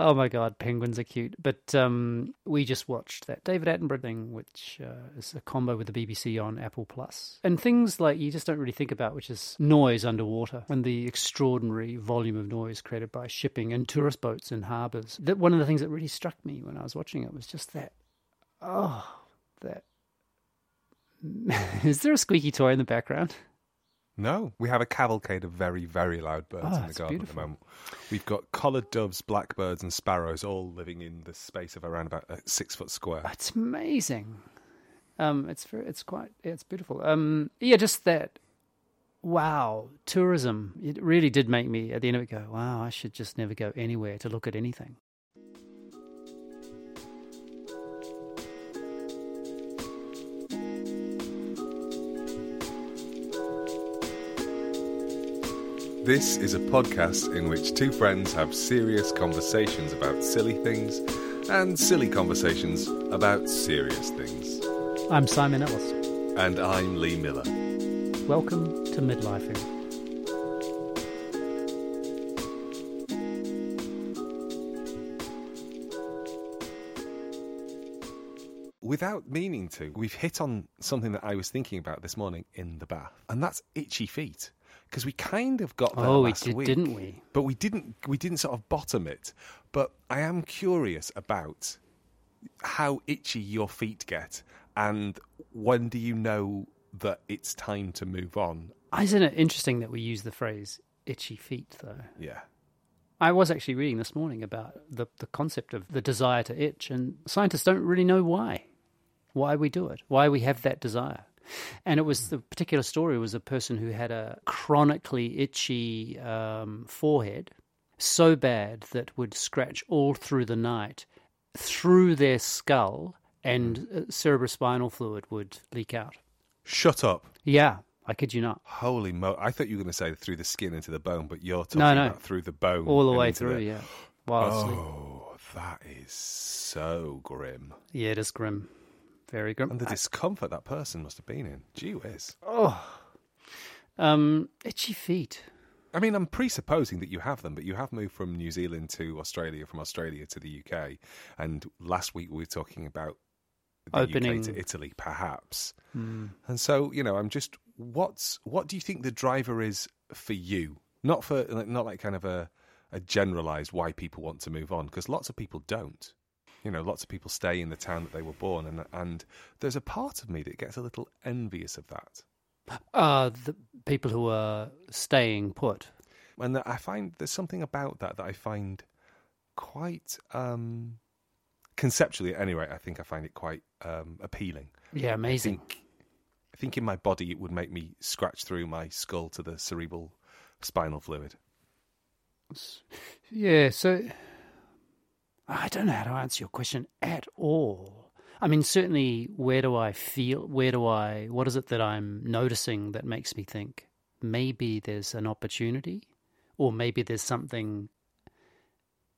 Oh my god, penguins are cute. But um, we just watched that David Attenborough thing, which uh, is a combo with the BBC on Apple Plus. And things like you just don't really think about, which is noise underwater and the extraordinary volume of noise created by shipping and tourist boats in harbours. That one of the things that really struck me when I was watching it was just that. Oh, that. is there a squeaky toy in the background? No, we have a cavalcade of very, very loud birds Oh, in the garden beautiful. at the moment. We've got collared doves, blackbirds, and sparrows all living in the space of around about a six foot square. It's amazing. Um, it's very, it's quite, yeah, it's beautiful. Um, yeah, just that. Wow, tourism. It really did make me at the end of it go, wow, I should just never go anywhere to look at anything. This is a podcast in which two friends have serious conversations about silly things and silly conversations about serious things. I'm Simon Ellis. And I'm Lee Miller. Welcome to Midlifing. Without meaning to, we've hit on something that I was thinking about this morning in the bath, and that's itchy feet. Because we kind of got there Oh, we last did, week, didn't we? But we didn't. We didn't sort of bottom it. But I am curious about how itchy your feet get, and when do you know that it's time to move on? Isn't it interesting that we use the phrase itchy feet, though? Yeah. I was actually reading this morning about the, the concept of the desire to itch, and scientists don't really know why. Why we do it, why we have that desire. And it was the particular story was a person who had a chronically itchy um, forehead, so bad that would scratch all through the night, through their skull, and uh, cerebrospinal fluid would leak out. Shut up. Yeah, I kid you not. Holy mo! I thought you were going to say through the skin into the bone, but you're talking No, no. about through the bone, All the way through, the- yeah. While. Oh, that is so grim. Yeah, it is grim. Very grim. And the discomfort that person must have been in. Gee whiz. Oh. Um, itchy feet. I mean, I'm presupposing that you have them, but you have moved from New Zealand to Australia, from Australia to the UK. And last week we were talking about the Opening- UK to Italy, perhaps. And so, you know, I'm just what's what do you think the driver is for you? Not for not like kind of a a generalized why people want to move on, because lots of people don't. You know, lots of people stay in the town that they were born, and and there's a part of me that gets a little envious of that. Uh, the people who are staying put. and that I find there's something about that that I find quite um, conceptually, anyway. I think I find it quite um, appealing. Yeah, I amazing. think, I think in my body it would make me scratch through my skull to the cerebral spinal fluid. Yeah, so I don't know how to answer your question at all. I mean, certainly, where do I feel? Where do I? What is it that I'm noticing that makes me think maybe there's an opportunity, or maybe there's something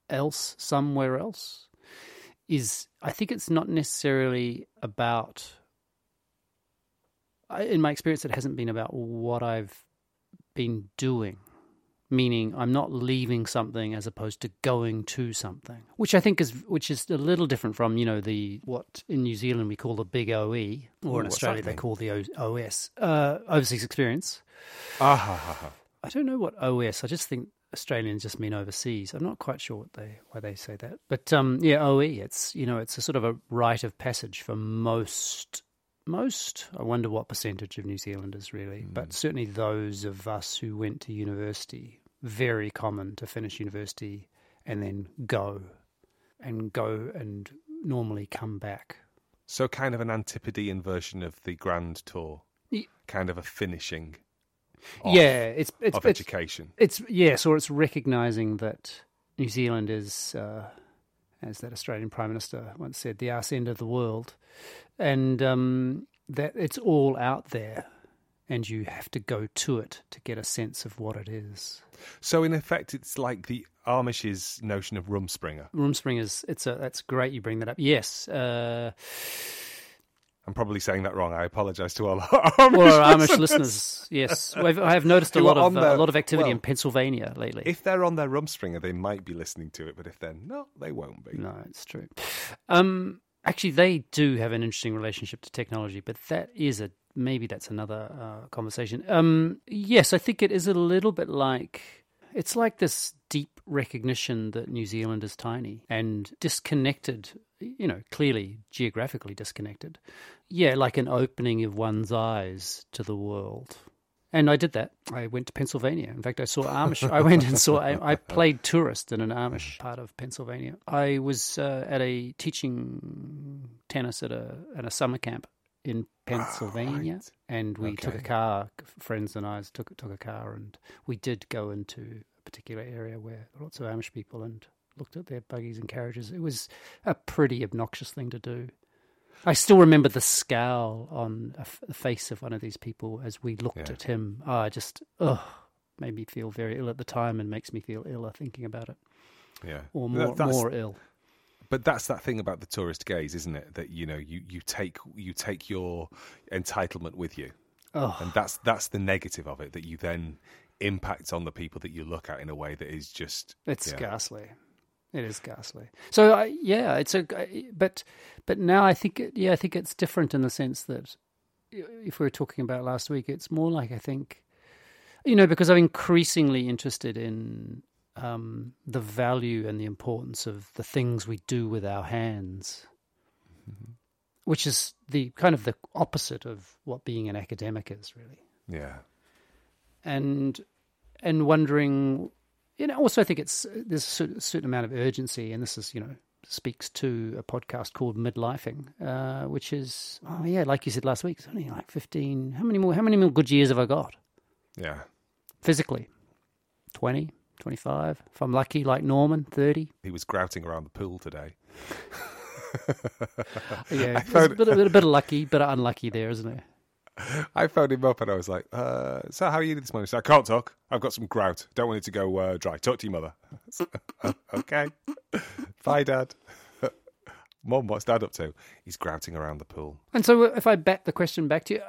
else somewhere else? Is I think it's not necessarily about. In my experience, it hasn't been about what I've been doing meaning I'm not leaving something as opposed to going to something, which I think is which is a little different from you know the what in New Zealand we call the big OE, or Ooh, in Australia they call the o- OS uh, overseas experience. Ah ha ha ha. I don't know what OS. I just think Australians just mean overseas. I'm not quite sure what they why they say that, but um, yeah, OE. It's you know it's a sort of a rite of passage for most. Most, I wonder what percentage of New Zealanders really, but certainly those of us who went to university, very common to finish university and then go and go and normally come back. So kind of an Antipodean version of the Grand Tour, Ye- kind of a finishing. off yeah, it's it's, of it's education. It's yes, or it's recognizing that New Zealand is, uh, as that Australian Prime Minister once said, the arse end of the world, and um, that it's all out there, and you have to go to it to get a sense of what it is. So in effect, it's like the Amish's notion of Rumspringa. Roomspring is it's a that's great you bring that up. Yes, uh, I'm probably saying that wrong. I apologise to all our Amish, Or Amish listeners. listeners, yes. I've, I have noticed a lot of uh, their- a lot of activity well, in Pennsylvania lately. If they're on their Rumspringa, they might be listening to it, but if they're not, they won't be. No, it's true. Um, actually, they do have an interesting relationship to technology, but that is a maybe that's another uh, conversation. Um, yes, I think it is a little bit like it's like this deep recognition that New Zealand is tiny and disconnected. You know, clearly geographically disconnected. Yeah, like an opening of one's eyes to the world. And I did that. I went to Pennsylvania. In fact, I saw Amish. I went and saw. I, I played tourist in an Amish part of Pennsylvania. I was uh, at a teaching tennis at a at a summer camp in Pennsylvania, right. and we took a car. Friends and I took took a car, and we did go into a particular area where lots of Amish people and looked at their buggies and carriages. It was a pretty obnoxious thing to do. I still remember the scowl on the face of one of these people as we looked Yeah. at him. Ah, oh, I just, ugh, made me feel very ill at the time and makes me feel iller thinking about it, Yeah. or more, more ill. But that's that thing about the tourist gaze, isn't it? That you know, you, you take you take your entitlement with you, Oh, and that's that's the negative of it. That you then impact on the people that you look at in a way that is just it's yeah. ghastly. It is ghastly. So I, yeah, it's a, but but now I think it, yeah, I think it's different in the sense that if we were talking about last week, it's more like I think, you know, because I'm increasingly interested in um, the value and the importance of the things we do with our hands, which is the kind of the opposite of what being an academic is, really yeah. and and wondering, you know, also I think it's there's a certain, amount of urgency, and this is you know speaks to a podcast called Midlifing, uh, which is oh yeah, like you said last week, it's only like fifteen. How many more? How many more good years have I got Yeah. physically? 20, 25. If I'm lucky, like Norman, thirty. He was grouting around the pool today. Yeah, I it's a bit, a bit, a bit of lucky, bit unlucky there, isn't it? I phoned him up and I was like, uh, "So how are you this morning?" He said, "I can't talk. I've got some grout. Don't want it to go uh, dry. Talk to your mother." okay. Bye, Dad. Mum, what's Dad up to? He's grouting around the pool. And so, if I bat the question back to you,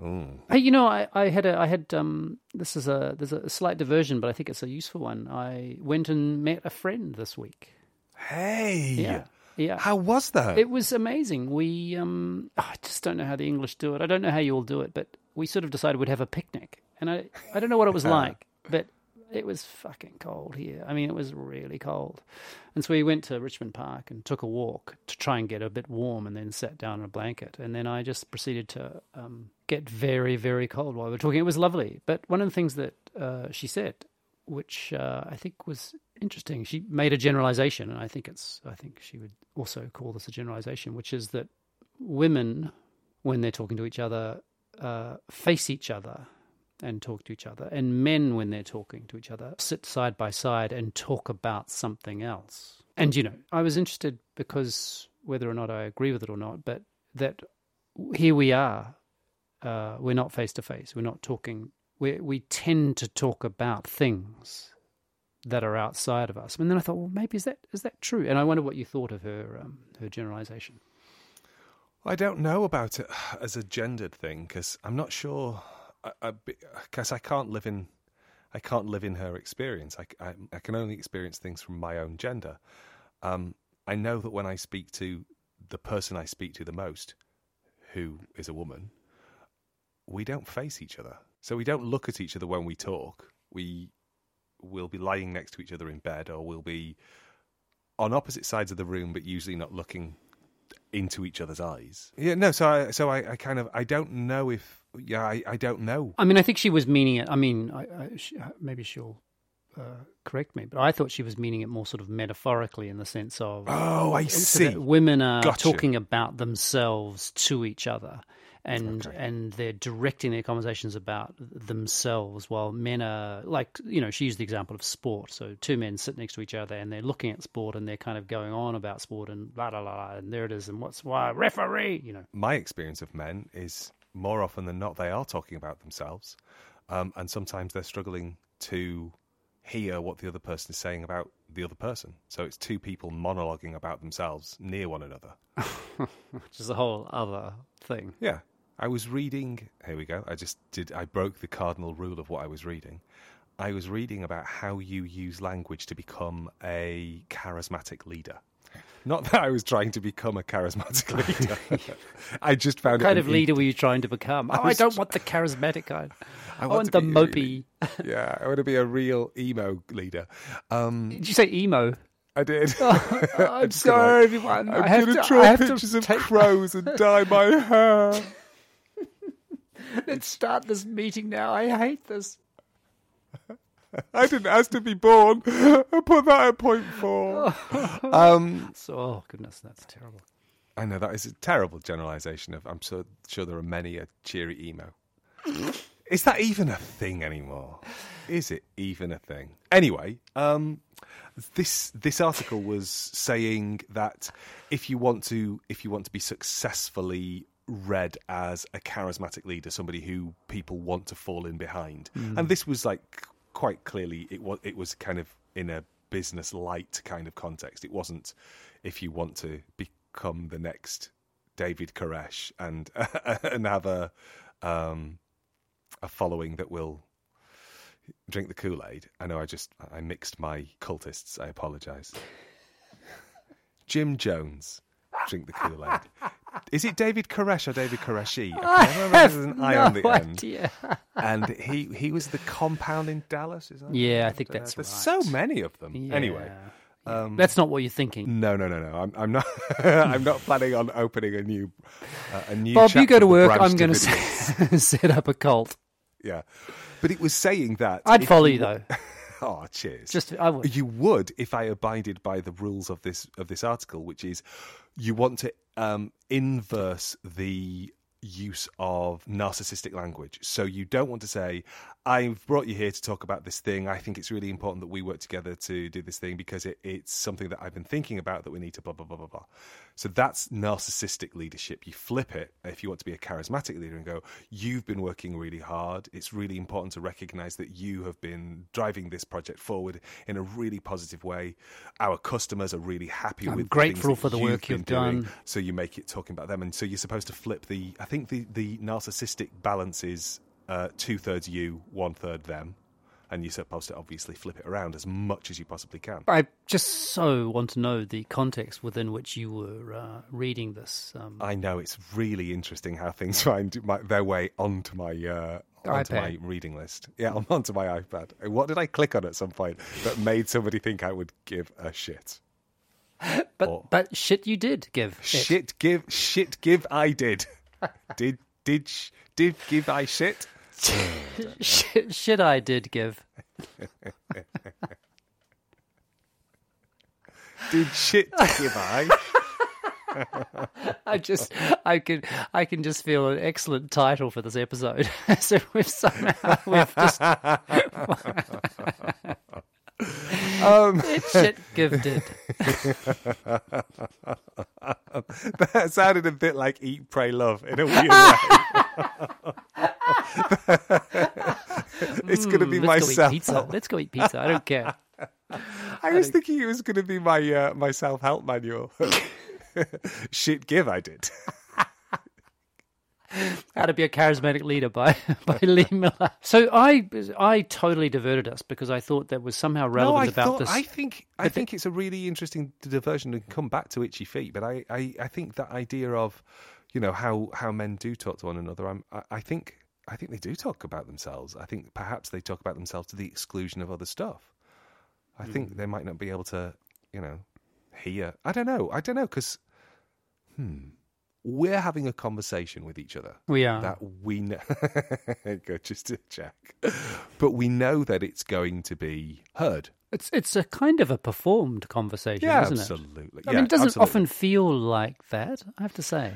Mm. Hey, you know, I, I had a, I had um, this is a there's a slight diversion, but I think it's a useful one. I went and met a friend this week. Hey. Yeah, yeah. How was that? It was amazing. We um, I just don't know how the English do it. I don't know how you all do it, but we sort of decided we'd have a picnic, and I I don't know what it was like, but it was fucking cold here. I mean, it was really cold, and so we went to Richmond Park and took a walk to try and get a bit warm, and then sat down in a blanket, and then I just proceeded to um, get very very cold while we were talking. It was lovely, but one of the things that uh, she said, which uh, I think was interesting, she made a generalization, and I think it's I think she would also call this a generalization, which is that women, when they're talking to each other, uh, face each other and talk to each other, and men, when they're talking to each other, sit side by side and talk about something else. And you know, I was interested because whether or not I agree with it or not, but that here we are. Uh, we're not face to face. We're not talking. We we tend to talk about things that are outside of us. And then I thought, well, maybe is that is that true? And I wonder what you thought of her um, her generalization. I don't know about it as a gendered thing because I'm not sure. I guess I can't live in. I can't live in her experience. I, I, I can only experience things from my own gender. Um, I know that when I speak to the person I speak to the most, who is a woman, we don't face each other. So we don't look at each other when we talk. We will be lying next to each other in bed, or we'll be on opposite sides of the room, but usually not looking into each other's eyes. Yeah, no. So I, so I, I kind of, I don't know if, yeah, I, I don't know. I mean, I think she was meaning it. I mean, I, I, she, maybe she'll uh, correct me, but I thought she was meaning it more sort of metaphorically in the sense of Oh, I see. women are Gotcha. talking about themselves to each other. And Okay. and they're directing their conversations about themselves, while men are like you know she used the example of sport. So two men sit next to each other and they're looking at sport and they're kind of going on about sport and blah blah blah, and there it is and what's why referee you know My experience of men is more often than not they are talking about themselves, um, and sometimes they're struggling to hear what the other person is saying about the other person. So it's two people monologuing about themselves near one another. Which is a whole other thing. Yeah. I was reading. Here we go. I just did. I broke the cardinal rule of what I was reading. I was reading about how you use language to become a charismatic leader. Not that I was trying to become a charismatic leader. I just found What kind of leader were you trying to become? Oh, I, don't want the charismatic kind. I, want want, the mopey. really- yeah, I want to be a real emo leader. Um, Did you say emo? I did. I'm just gonna, sorry, like, everyone. I'm I have going to, draw I have to pictures of take- crows and dye my hair. Let's start this meeting now. I hate this. I didn't ask to be born. I put that at point four. um, So, oh goodness, that's terrible. I know that is a terrible generalisation of. I'm so sure there are many a cheery emo. is that even a thing anymore? Is it even a thing? Anyway, um, this this article was saying that if you want to if you want to be successfully read as a charismatic leader, somebody who people want to fall in behind, and this was like quite clearly it was it was kind of in a business light kind of context. It wasn't if you want to become the next David Koresh and and have a um, a following that will drink the Kool Aid. I know I just I mixed my cultists. I apologise. Jim Jones, drink the Kool Aid. Is it David Koresh or David Koreshi? I can't remember if there's an I on the no end. And he he was the compound in Dallas. Is that? Yeah, I think Uh, that's There's right. so many of them. Anyway. Yeah. that's not what you're thinking. No, no, no, no. I'm, I'm not. I'm not planning on opening a new, uh, a new. Bob, you go to work. I'm going to set up a cult. Yeah, but it was saying that I'd follow you though. Oh, cheers. Just I would. you would if I abided by the rules of this of this article, which is you want to um, inverse the use of narcissistic language. So you don't want to say, "I've brought you here to talk about this thing. I think it's really important that we work together to do this thing because it, it's something that I've been thinking about that we need to blah blah blah blah blah." So that's narcissistic leadership. You flip it if you want to be a charismatic leader and go, "You've been working really hard. It's really important to recognize that you have been driving this project forward in a really positive way. Our customers are really happy I'm with the grateful for the work you've doing." done. So you make it talking about them, and so you're supposed to flip the. I think the the narcissistic balance is uh, two thirds you, one third them, and you're supposed to obviously flip it around as much as you possibly can. I just so want to know the context within which you were uh, reading this. Um, I know it's really interesting how things find my, their way onto my uh, onto my reading list. Yeah, onto my iPad. What did I click on at some point that made somebody think I would give a shit? but or- but shit, you did give it. Shit, give shit, give. I did. Did did did give I shit? shit, shit I did give. Did shit give I? I just I can I can just feel an excellent title for this episode. so we've somehow we've just Um, shit give that sounded a bit like Eat, Pray, Love in a weird way. it's going to be Let's go eat pizza. Let's go eat pizza. I don't care. I was thinking it was going to be my uh, my self help manual. Shit, give I did. How to be a charismatic leader by by Lee Miller. So I I totally diverted us because I thought that was somehow relevant no, I about thought, this. I think I think it's a really interesting diversion to come back to itchy feet. But I, I, I think that idea of, you know, how, how men do talk to one another. I'm, I, I think I think they do talk about themselves. I think perhaps they talk about themselves to the exclusion of other stuff. I Hmm. think they might not be able to, you know, hear. I don't know. I don't know because, hmm, we're having a conversation with each other we are. that we know. Just to check. But we know that it's going to be heard. It's it's a kind of a performed conversation, Yeah, isn't absolutely. it? I Yeah, mean, it doesn't absolutely. often feel like that. I have to say.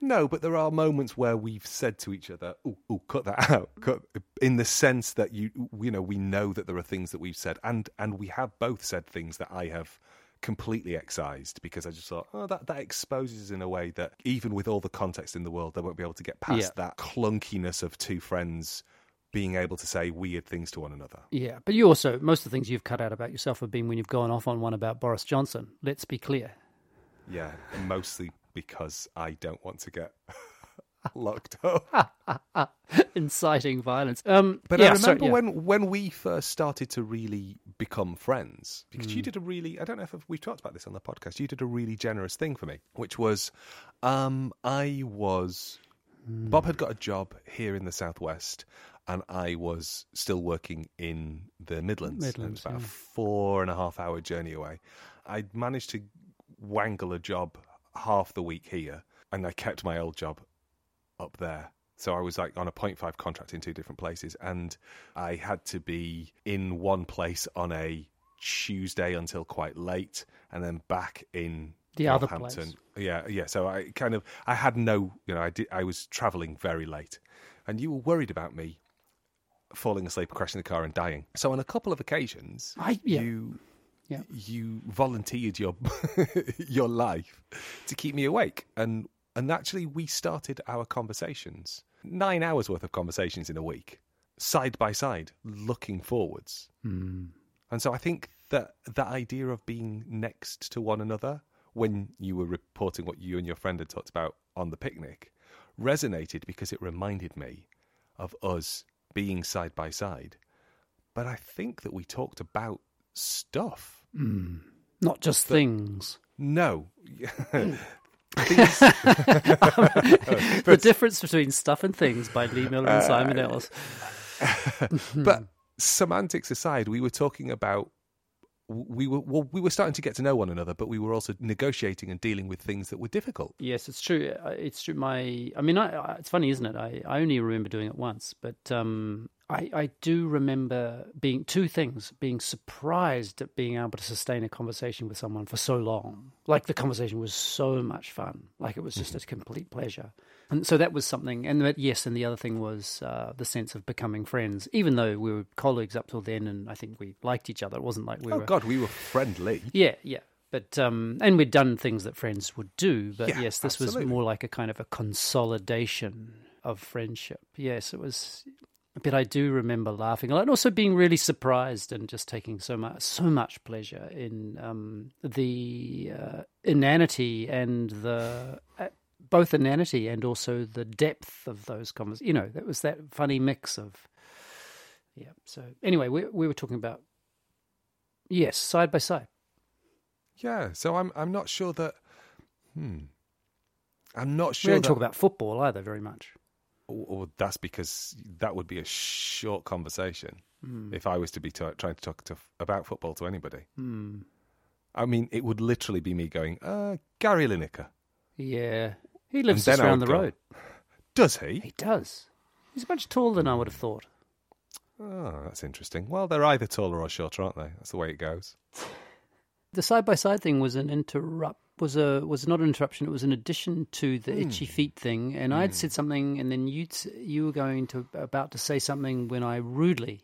No, but there are moments where we've said to each other, "Oh, oh cut that out," cut, in the sense that you, you know, we know that there are things that we've said, and and we have both said things that I have completely excised because I just thought, oh, that that exposes in a way that even with all the context in the world, they won't be able to get past Yeah. that clunkiness of two friends being able to say weird things to one another. Yeah, but you also most of the things you've cut out about yourself have been when you've gone off on one about Boris Johnson. Let's be clear. Yeah, mostly because I don't want to get locked up. Inciting violence. Um, But yeah, I remember yeah. when when we first started to really become friends because Hmm. you did a really I don't know if we've talked about this on the podcast. You did a really generous thing for me, which was um, I was Hmm. Bob had got a job here in the southwest, and I was still working in the Midlands. Midlands, it was about yeah. a four and a half hour journey away. I'd managed to wangle a job half the week here, and I kept my old job up there. So I was like on a 0.5 contract in two different places, and I had to be in one place on a Tuesday until quite late, and then back in The other place. Yeah, yeah. So I kind of I had no, you know, I did I was traveling very late, and you were worried about me falling asleep, crashing the car, and dying. So on a couple of occasions, I- yeah. you Yeah. you volunteered your your life to keep me awake, and and actually we started our conversations nine hours worth of conversations in a week, side by side, looking forwards. Hmm. And so I think that that idea of being next to one another when you were reporting what you and your friend had talked about on the picnic resonated because it reminded me of us being side by side. But I think that we talked about stuff. not just things. No. Things, the difference between stuff and things by Lee Miller and Uh, Simon Ellis. but semantics aside, we were talking about we were well, we were starting to get to know one another, but we were also negotiating and dealing with things that were difficult. Yes, it's true. Uh, It's true. My, I mean, I, I, it's funny, isn't it? I, I only remember doing it once, but um, I, I do remember being two things: being surprised at being able to sustain a conversation with someone for so long. Like the conversation was so much fun. Like it was just a complete pleasure. And so that was something. And but yes, and the other thing was uh, the sense of becoming friends, even though we were colleagues up till then, and I think we liked each other. It wasn't like we Oh were. God, we were friendly. Yeah, yeah. But um, and we'd done things that friends would do. But Yeah, yes, this was more like a kind of a consolidation of friendship. Yes, it was. But I do remember laughing a lot, and also being really surprised and just taking so much, so much pleasure in um, the uh, inanity and the uh, both inanity and also the depth of those conversations. You know, that was that funny mix of. Yeah. So anyway, we we were talking about yes, side by side. Yeah, so I'm I'm not sure that. Hmm. I'm not sure. We don't that. talk about football either very much. or, or that's because that would be a short conversation Hmm. if I was to be ta trying to talk to, about football to anybody. Hmm. I mean, it would literally be me going, uh, Gary Lineker. Yeah, he lives just I around the road. Does he? He does. He's much taller than I would have thought. Oh, that's interesting. Well, they're either taller or shorter, aren't they? That's the way it goes. The side by side thing was an interrupt. Was a was not an interruption. It was an addition to the hmm. itchy feet thing. And I'd hmm. said something, and then you you were going to about to say something when I rudely.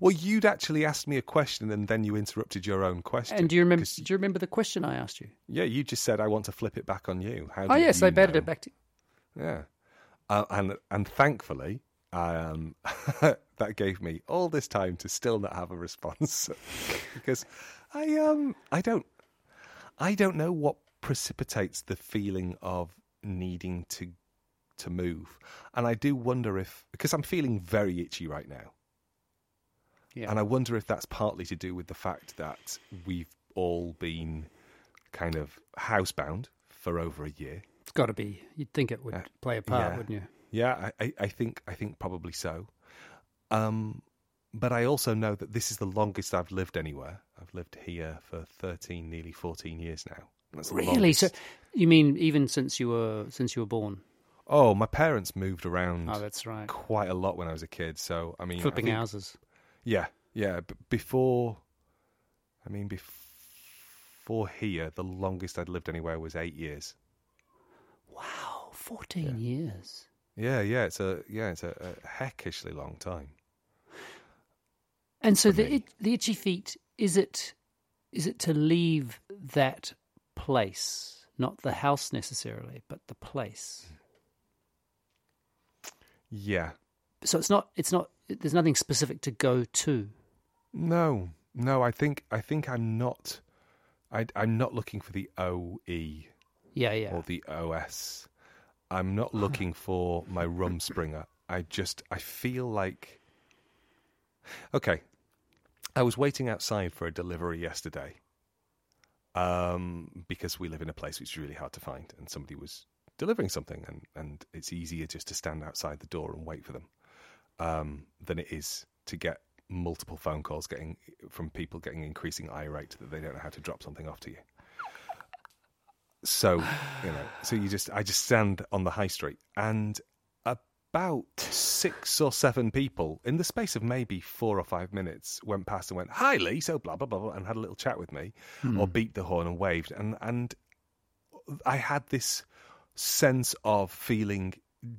Well, you'd actually asked me a question and then you interrupted your own question. And do you remember? Do you remember the question I asked you? Yeah, you just said I want to flip it back on you. How Oh yes, I batted know? it back to. Yeah, uh, and and thankfully, um, that gave me all this time to still not have a response because I um I don't I don't know what precipitates the feeling of needing to to move, and I do wonder if because I'm feeling very itchy right now. Yeah. And I wonder if that's partly to do with the fact that we've all been kind of housebound for over a year. It's got to be. You'd think it would Uh, play a part, yeah. wouldn't you? Yeah, I, I, I think I think probably so. Um, but I also know that this is the longest I've lived anywhere. I've lived here for thirteen, nearly fourteen years now. That's Really? So you mean even since you were since you were born? Oh, my parents moved around Oh, that's right. quite a lot when I was a kid. So I mean, I Flipping think- houses. Yeah, yeah. B- before, I mean, before here, the longest I'd lived anywhere was eight years. Wow, fourteen years. Yeah, yeah. It's a yeah, it's a, a heckishly long time. And so the it, the itchy feet is it is it to leave that place, not the house necessarily, but the place. Yeah, So it's not it's not there's nothing specific to go to. No, no. I think I think I'm not. I, I'm not looking for the OE Yeah, yeah. or the OS. I'm not looking for my Rumspringa. I just I feel like okay. I was waiting outside for a delivery yesterday, um, because we live in a place which is really hard to find, and somebody was delivering something, and and it's easier just to stand outside the door and wait for them, um, than it is to get multiple phone calls getting from people getting increasing irate that they don't know how to drop something off to you. So you know so you just i just stand on the high street and about six or seven people in the space of maybe four or five minutes went past and went hi lee so blah blah blah, blah and had a little chat with me or beat the horn and waved. And and i had this sense of feeling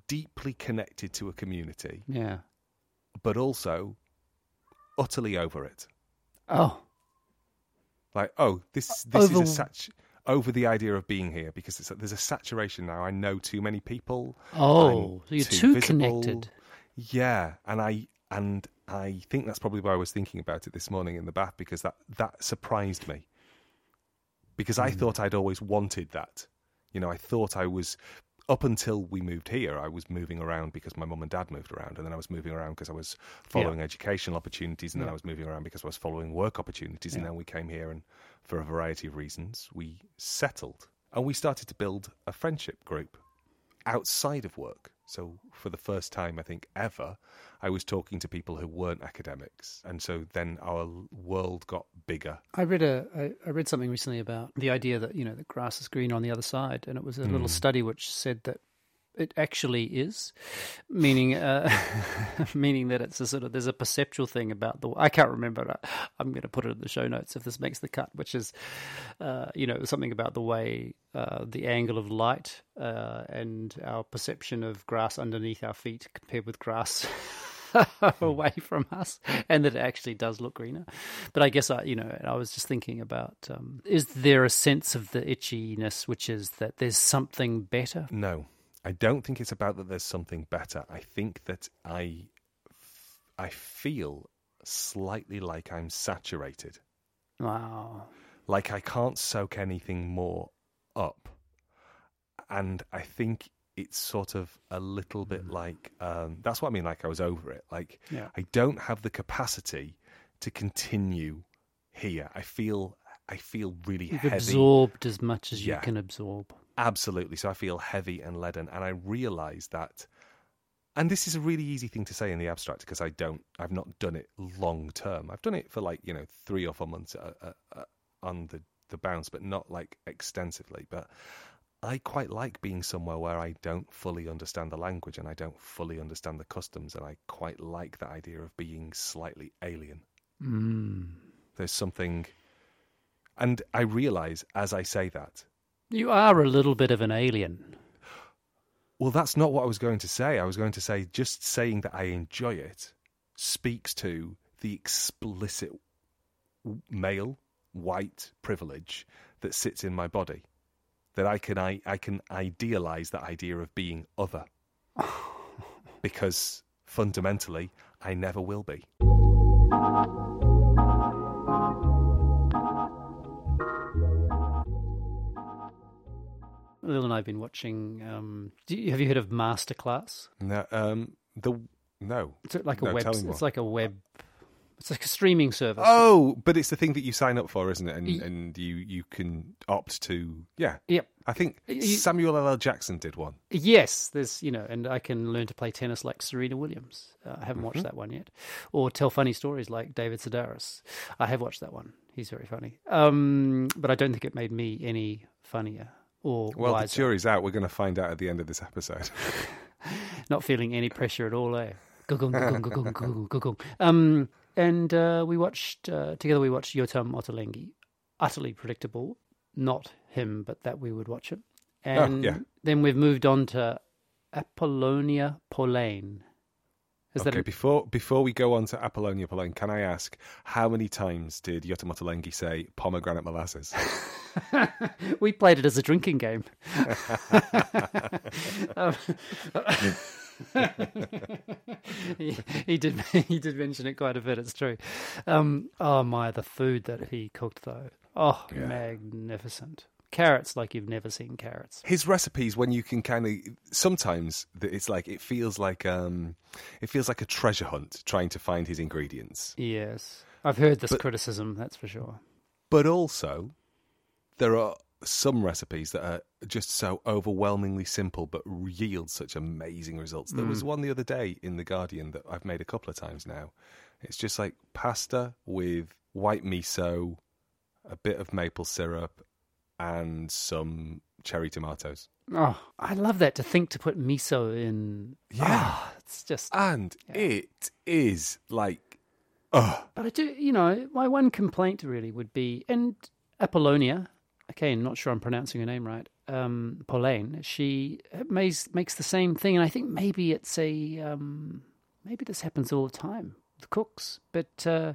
deeply connected to a community yeah. but also utterly over it Oh, like oh this this Over- is a such over the idea of being here because it's, there's a saturation now. I know too many people. oh, so you're too too connected. Yeah, and I and I think that's probably why I was thinking about it this morning in the bath because that that surprised me. Because I hmm. thought I'd always wanted that. You know, I thought I was up until we moved here, I was moving around because my mum and dad moved around, and then I was moving around because I was following educational opportunities, and then Yeah. I was moving around because I was following work opportunities, and then we came here, and for a variety of reasons, we settled, and we started to build a friendship group outside of work. So for the first time, I think ever, I was talking to people who weren't academics, and so then our world got bigger. I read a I, I read something recently about the idea that you know the grass is green on the other side, and it was a Hmm. little study which said that it actually is, meaning uh, meaning that it's a sort of there's a perceptual thing about the I can't remember. I'm going to put it in the show notes if this makes the cut, which is uh, you know something about the way uh, the angle of light uh, and our perception of grass underneath our feet compared with grass. away from us, and that it actually does look greener. But I guess I, you know, I was just thinking about: um, is there a sense of the itchiness, which is that there's something better? No, I don't think it's about that there's something better. I think that I, I feel slightly like I'm saturated, Wow. like I can't soak anything more up, and I think it's sort of a little bit like um, that's what I mean. Like I was over it. Like Yeah. I don't have the capacity to continue here. I feel I feel really You've heavy. absorbed as much as Yeah. you can absorb. Absolutely. So I feel heavy and leaden, and I realise that. And this is a really easy thing to say in the abstract because I don't, I've not done it long term. I've done it for like you know three or four months uh, uh, uh, on the the bounce, but not like extensively. But I quite like being somewhere where I don't fully understand the language and I don't fully understand the customs, and I quite like the idea of being slightly alien. Mm. There's something, and I realise as I say that You are a little bit of an alien. Well, that's not what I was going to say. I was going to say just saying that I enjoy it speaks to the explicit male white privilege that sits in my body. That I can I, I can idealize that idea of being other. because fundamentally I never will be. Lil and I've been watching. Um, do you, have you heard of Masterclass? No, um the no. It's like a No, web. It's like a web. It's like a streaming service. Oh, but it's the thing that you sign up for, isn't it? And and you you can opt to yeah. Yep. I think You- Samuel L. L. Jackson did one. Yes, there's you know, and I can learn to play tennis like Serena Williams. Uh, I haven't Mm-hmm. watched that one yet, or tell funny stories like David Sedaris. I have watched that one. He's very funny, um, but I don't think it made me any funnier or Well, the jury's out. We're going to find out at the end of this episode. Not feeling any pressure at all. Eh? Um, and uh, we watched uh, together. We watched Yotam Ottolenghi. Utterly predictable. Not him, but that we would watch it. And yeah. then we've moved on to Apollonia Poilâne. Is okay, that before before we go on to Apollonia Poilâne, can I ask how many times did Yotam Ottolenghi say pomegranate molasses? we played it as a drinking game. um, he, he did he did mention it quite a bit. It's true. Um, oh my, the food that he cooked though. Oh, Yeah. magnificent. Carrots like you've never seen carrots. His recipes, when you can kind of sometimes it's like it feels like um, it feels like a treasure hunt trying to find his ingredients. Yes, I've heard this But- criticism. That's for sure. But also, there are some recipes that are just so overwhelmingly simple but yield such amazing results. There was one the other day in The Guardian that I've made a couple of times now. It's just like pasta with white miso, a bit of maple syrup, and some cherry tomatoes. Oh, I love that to think to put miso in. Yeah. Ah, it's just. And it is like, oh, But I do, you know, my one complaint really would be, and Apollonia, okay, I'm not sure I'm pronouncing her name right, um, Poilâne, she makes, makes the same thing. And I think maybe it's a, um, maybe this happens all the time, the cooks. But uh,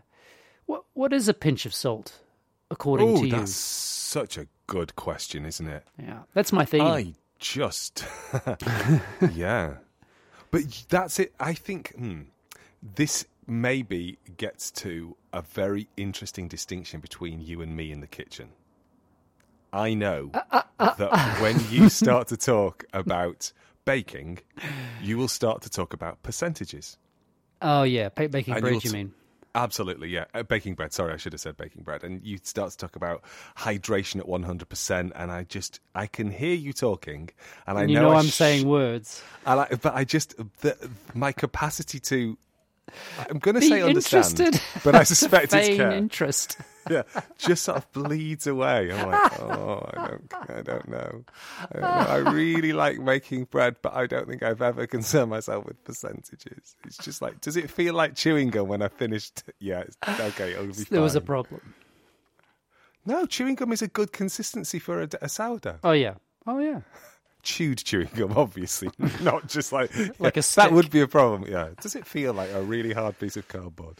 what what is a pinch of salt, according oh to you? that's such a good question, isn't it? Yeah, that's my theme. I just, yeah. But that's it. I think hmm, this maybe gets to a very interesting distinction between you and me in the kitchen. I know uh, uh, uh, that when you start to talk about baking, you will start to talk about percentages. Oh, yeah, baking bread, you mean? Absolutely, yeah. Uh, baking bread. Sorry, I should have said baking bread. And you start to talk about hydration at one hundred percent, and I just I can hear you talking, and I you know, know, I'm sh- saying words. I like, but I just the, my capacity to. I'm going to say understand, interested. but I suspect it's care. interest. yeah, just sort of bleeds away. I'm like, oh, I don't, I don't know. I, don't know. I really like making bread, but I don't think I've ever concerned myself with percentages. It's just like, does it feel like chewing gum when I finished? Yeah, it's, okay, it'll be There was a problem. No, chewing gum is a good consistency for a, a sourdough. Oh, yeah. Oh, yeah. Chewed chewing gum, obviously, not just like Like a stick. that would be a problem. Yeah, does it feel like a really hard piece of cardboard?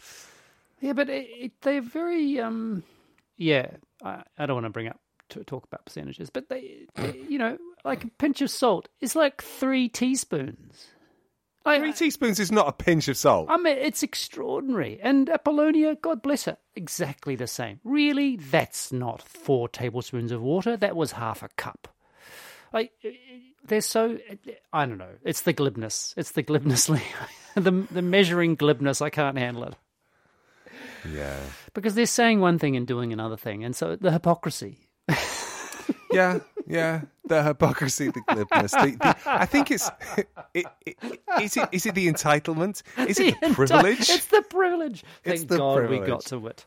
Yeah, but it, it, they're very um, yeah. I, I don't want to bring up to talk about percentages, but they, they, you know, like a pinch of salt is like three teaspoons. Like, Three teaspoons is not a pinch of salt. I mean, it's extraordinary. And Apollonia, God bless her, exactly the same. Really, that's not four tablespoons of water. That was half a cup. Like uh, they're so. I don't know. It's the glibness. It's the glibness. the the measuring glibness. I can't handle it. yeah. because they're saying one thing and doing another thing, and so the hypocrisy. yeah, yeah. The hypocrisy, the glibness. The, the, I think it's. It, it, is it is it the entitlement? Is it the enti- privilege? It's the privilege. It's Thank the God we got to it.